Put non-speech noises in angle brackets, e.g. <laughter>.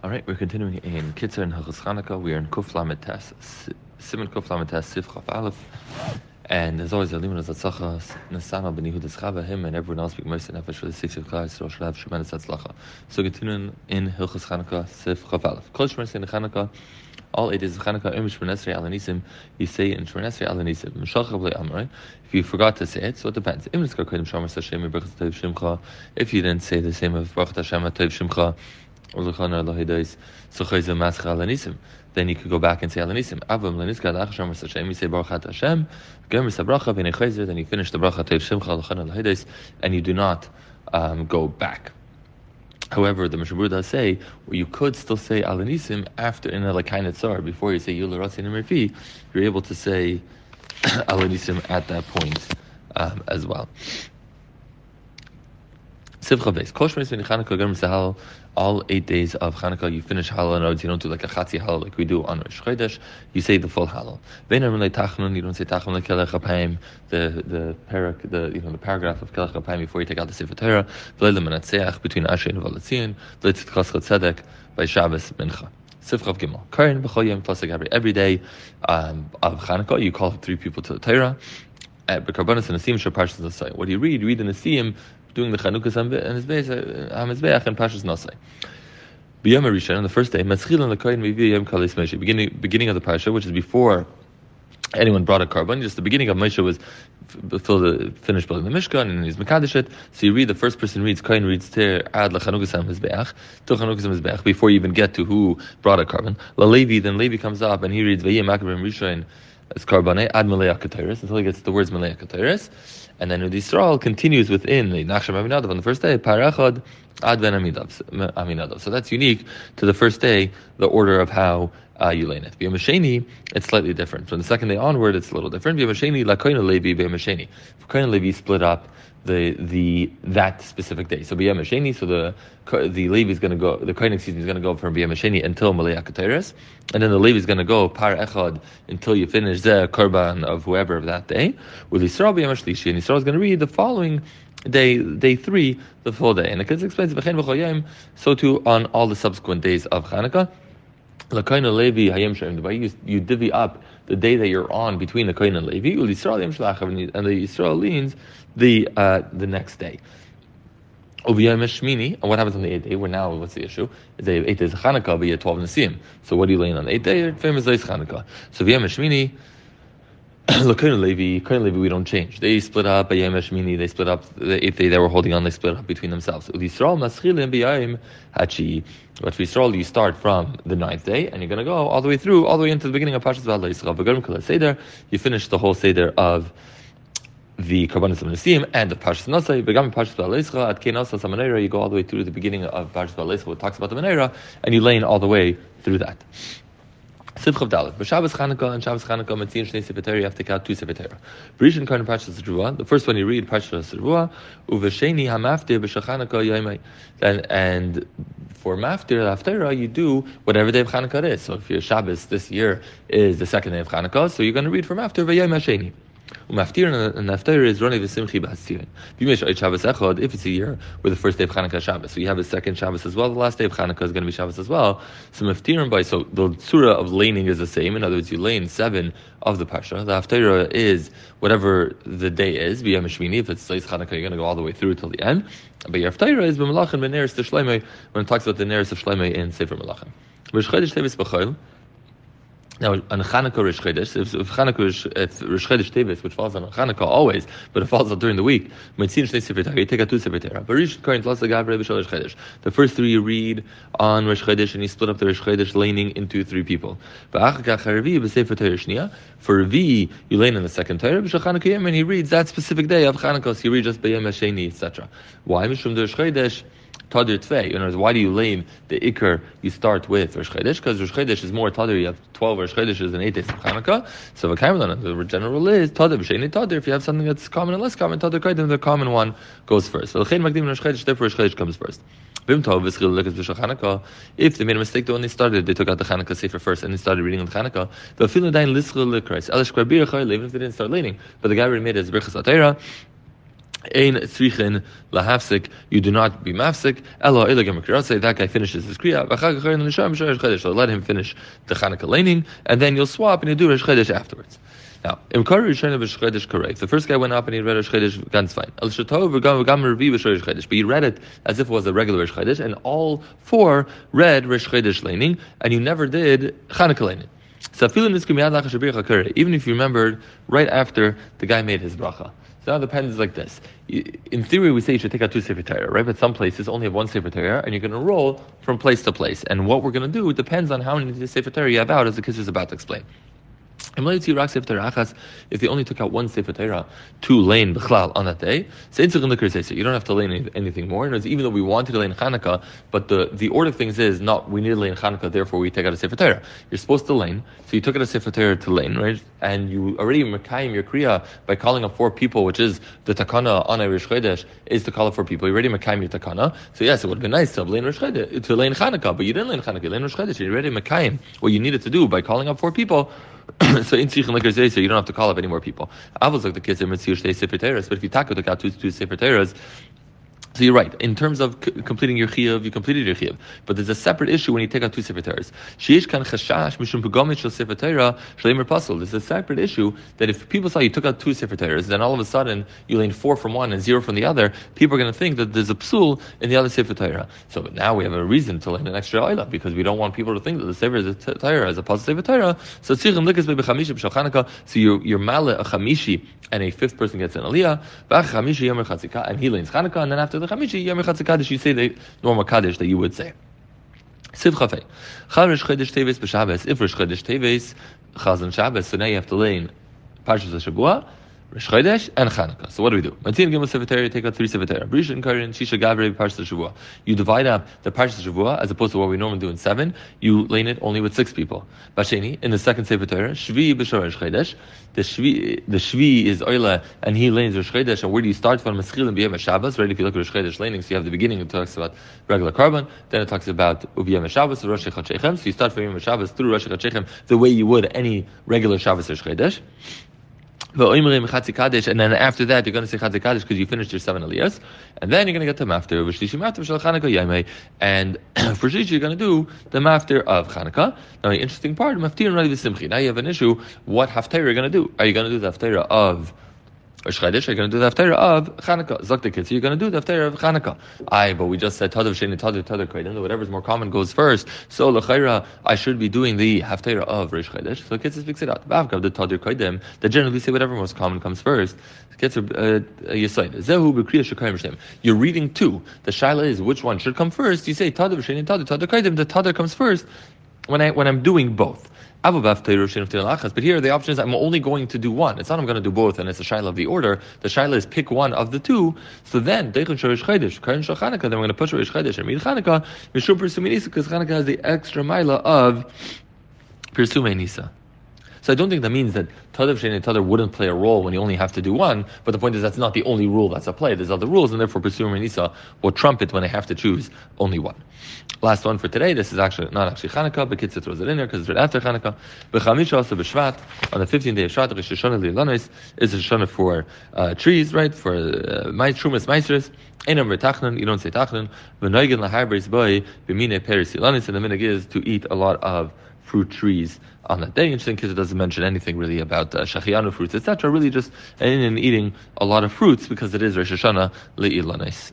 All right, we're continuing in Kitzur and Hilchos Chanukah. We are in Kuf Lamed Tes, Siman Kuf Lamed Tes, Sif Aleph. And there's always of Zatzacha, Nasana, Ben Yehuda Schaba, him and everyone else, being mercy nefesh for the safety of Klal Yisrael, should have tremendous Hatzlacha. So continuing in Hilchos Chanukah, Sif Chaf Aleph. Kol Shmer in Chanukah, all eight days of Chanukah, Im Shmonesrei Alanisim, you say in Shmonesrei Alanisim, Meshach B'lei Amrei. If you forgot to say it, so it depends. Im Nitzkar Kodim Shomer Sashem, Berachas Tov Shimcha. If you didn't say the same of Berachas Hashem, Tov Shimcha, then you could go back and say Alanisim. Avam Laniska Lachasham. You say Hashem. Sabracha V'Nechayzer. Then you finish the bracha Tev Shimcha Lahidais, and you do not um, go back. However, the Mishabur say you could still say Alanisim after in a Tzar before you say Yula Ratzi Refi. You're able to say <clears throat> Alanisim at that point um, as well. Sivcha base. Koshmeis when Chanukah all eight days of Chanukah, you finish Halal and you don't do like a Chatzi Halal like we do on Rosh Chodesh, you say the full Halal. Ben Amalei Tachnun, you don't say Tachnun Kelech HaPaim, the, the, parak, the, you know, the paragraph of Kelech HaPaim before you take out the Sefer Torah, Menatzeach, between Asher and Valatzion, V'lei Tzidchas Tzedek, by Shabbos Mincha. Sifchav Gimel. Karin b'choyim plus every day um, of Chanukah, you call three people to the Torah. At Bekarbanis and Asim Shor Parshas Nasai. What do you read? You read the Nasim doing the Chanukah uh, and his Hamizbeach and Pashas Nasai. B'yom on the first day, and Yom Kalis Moshe. Beginning beginning of the parsha, which is before anyone brought a carbon. Just the beginning of Moshe was before the finished building the Mishkan and he's Mekadesh. So you read the first person reads Kain reads Ter Ad LaChanukah Mizbeach to Chanukah Mizbeach before you even get to who brought a carbon. La Levi then Levi comes up and he reads Vayim Makabim Rishon as Karbane Ad Malay until he gets the words Malay and then the Yisrael continues within the Nachshon Aminadav on the first day, Parachad Ad Aminadav. So that's unique to the first day, the order of how uh, you lay it. B'yamasheni, it's slightly different. From the second day onward, it's a little different. B'yamasheni, lakoina levi b'yamasheni. For koina levi split up the the that specific day. So b'yamasheni, so the the levi is going to go, the koina excuse me is going to go from b'yamasheni until malei and then the levi is going to go par echad until you finish the korban of whoever of that day. With Yisrael b'yamashlishi, and Yisrael is going to read the following day day three, the full day. And the kids explains so too on all the subsequent days of Hanukkah. Levi Hayim you, you divvy up the day that you're on between the Kain and Levi, and the Yisrael leans the uh, the next day. And what happens on the eighth day? Where now, what's the issue? Is the eighth day is Chanukah, but you have twelve Nasim. So what are you laying on the eighth day? Famous day is Chanukah. So V'yam Shmini. <clears throat> Look, Levi, Kohen Levi, we don't change. They split up. Bayam they split up. The eighth day they were holding on, they split up between themselves. Yisrael Maschilim B'yayim Hachi. But for Yisrael, you start from the ninth day, and you're going to go all the way through, all the way into the beginning of Pashas V'Alei Yisrael. Seder, you finish the whole Seder of the Karbanis of Nasim and of Parshas Nasai, Begam Parshas Ba'aleischa, at Kenasa Samanera, you go all the way through to the beginning of Parshas Ba'aleischa, it talks about the Manera, and you lane all the way through that. Simchav Dalet. But Shabbos Chanukah and Shabbos Chanukah Matzin Shnei Sefer you have to count two Sefer Rishon Karn Parshas Zerua. The first one you read Parshas Zerua. Uvesheni Hamaftir B'Shachanukah Yaimai. And and for Maftir Haftarah you do whatever day of Chanukah is. So if your Shabbos this year is the second day of Chanukah, so you're going to read for Maftir V'Yayim Hasheni. Umaftir and Haftarah is Roni V'Simchi B'Hasirin. Bimesh Shabbos Echad, if it's a year with the first day of Chanukah Shabbos, so you have a second Shabbos as well. The last day of Chanukah is going to be Shabbos as well. So Maftirim by so the surah of laning is the same. In other words, you lane seven of the Pasha. The Haftarah is whatever the day is. B'Yam Shmini. If it's Leis Chanukah, you're going to go all the way through till the end. But your Haftarah is B'Malachim B'Neres to Shleimei when it talks about the Neres of Shleimei in Sefer Malachim. B'Shchedesh Tevis. Now, on Chanukah Rish Chodesh, if, if Chanukah is if Rish Chodesh Tevis, which falls on Chanukah always, but it falls out during the week, Mitzin Shnei Sefer you take out two Sefer. But Rish Karin Tlas Gabriel Rish Chodesh. The first three you read on Rish Chodesh, and you split up the Rish Chodesh laning into three people. For V, you lane in the second Torah, B'Shal Chanukah and he reads that specific day of Chanukah, so you read just B'Yem Hasheni, etc. Why? Mishum Rish Chodesh. Tadir why do you lane the Iker you start with Rosh? Because Rosh Chodesh is more Tadir. You have 12 Rosh Chodeshes and 8 days of Hanukkah. So the general is Tadir B'Sheni Tadir. If you have something that's common and less common, Tadir Kaidim, the common one goes first. So L'chein Magdim Rosh Chodesh, therefore Rosh Chodesh comes first. If they made a mistake they started, they took out the Chanukah Sefer first and they started reading the Chanukah. Even if they didn't start laning, but the guy already made his Birchas Atera, Ein tzrichin lahafsik. You do not be mafsik. Elo Say That guy finishes his kriya. So let him finish the Chanukah laning, and then you'll swap and you do Rosh afterwards. Now, im Kari Rishon Rosh Chodesh correct. The first guy went up and he read Rosh Chodesh ganz fine. Al Shatov v'gam Revi Rosh But he read it as if it was a regular Rosh and all four read Rosh Chodesh laning, and you never did Chanukah laning. Even if you remembered right after the guy made his bracha. Now it depends like this. In theory, we say you should take out two Sefer Torah, right? But some places only have one Sefer Torah, and you're going to roll from place to place. And what we're going to do depends on how many Sefer Torah you have out, as the kids is about to explain. If they only took out one Sefer Torah to lane Bechlal on that day, you don't have to lane anything more. Even though we wanted to lane Hanukkah, but the, the order of things is not we need to lane Hanukkah, therefore we take out a Sefer Torah. You're supposed to lane, so you took out a Sefer Torah to lane, right? And you already Mekayim your Kriya by calling up four people, which is the Takana on Rish Chodesh, is to call up four people. You already Mekayim your Takana. So yes, it would have been nice to lane Rish Chodesh, to lane Hanukkah, but you didn't lane Hanukkah, you lane Chodesh. You already Mekayim what you needed to do by calling up four people. <clears throat> so in tzichin like so you don't have to call up any more people. I was like the kids in mitzvah sefer but if you take out two two sefer so you're right. In terms of c- completing your chiyuv, you completed your chiyuv. But there's a separate issue when you take out two sefer Torahs. Sheish kan chashash mishum pegomit shel sefer Torah shleimer pasul. There's a separate issue that if people saw you took out two sefer Torahs, then all of a sudden you lane four from one and zero from the other, people are going to think that there's a psul in the other sefer Torah. So now we have a reason to lane an extra oila because we don't want people to think that the sefer is a Torah as opposed to sefer Torah. So tzichem likas bechamishi b'shal So you you're male a chamishi and a fifth person gets an aliyah. Chamishi yomer and he lanes Chanukah and then after the Chamishi, Yom Echatz Kaddish, you say the normal Kaddish that you would say. Siv Chafei. Charish Chodesh Teves b'Shabbos. If Rosh Chodesh Teves, Chazan Shabbos, so now you have to in Parshas HaShavua, Rosh Chodesh, and Chanukah. So what do we do? Matin Gimel Sefer take out three Torah. And Karin, Shisha Gavrei, Parshas Shavua. You divide up the Parshas Shavua as opposed to what we normally do in seven. You lane it only with six people. Basheni, in the second Sefer Torah, Shvi B'Shor Rosh Chodesh. The Shvi, the Shvi is Oila, and he lanes Rosh Chodesh. And where do you start from? Meschil and B'Yem Shabbos. Right? If you look at Rosh Chodesh laning, so you have the beginning. It talks about regular carbon. Then it talks about Ubiyem Shabbos, Rosh Chachechem. So you start from Yom Shabbos through Rosh Chachechem the way you would any regular Shabbos Rosh Chodesh. And then after that, you're going to say Chatzi Kaddish because you finished your seven aliyahs. And then you're going to get the mafter, V'shlishim mafter, V'shal Chanukah Yaimei. And <clears throat> for Shlishi, you're going to do the mafter of Chanukah. Now, the interesting part, maftir and Rali V'simchi. Now you have an issue, what haftarah you're going to do. Are you going to do the haftarah of Chodesh, you're going to do the Haftarah of Chanukah. Zakta kids, you're going to do the Haftarah of Chanukah. Aye, but we just said Tadav Sheni Tadav Tadav Kodim, whatever's more common goes first. So L'chaira, I should be doing the Haftarah of Rosh Chodesh. So kids speaks it out. Bavkav the Tadav Kodim, that generally say whatever most common comes first. Kids are uh, Yisaid. Zehu B'Kriya Shekayim Shem. You're reading two. The Shaila is which one should come first. You say Tadav Sheni Tadav Tadav Kodim. The Tadav comes first when I when I'm doing both. But here the option is I'm only going to do one. It's not I'm going to do both, and it's a shaila of the order. The shaila is pick one of the two. So then, then we're going to push Rosh Chodesh and read Chanukah. because Chanukah has the extra mila of Pirsume Nisa. So I don't think that means that Tadav Sheni Tadav wouldn't play a role when you only have to do one, but the point is that's not the only rule that's a play. There's other rules, and therefore Pirsume Nisa will trump it when they have to choose only one. Last one for today, this is actually not actually Chanukah, but Kitzur throws it in there because it's right after Chanukah. B'chamisha also b'Shvat, on the 15th day of Shvat, Rosh Hashanah is a Hashanah for uh, trees, right, for uh, Trumas Meisters. Einam you don't say tachnan. V'noigin laharbris boy, b'mine peris and the minig is to eat a lot of fruit trees on that day. Interesting because it doesn't mention anything really about uh, shachianu fruits, etc. Really just in and eating a lot of fruits because it is Rosh Hashanah le'ilanis.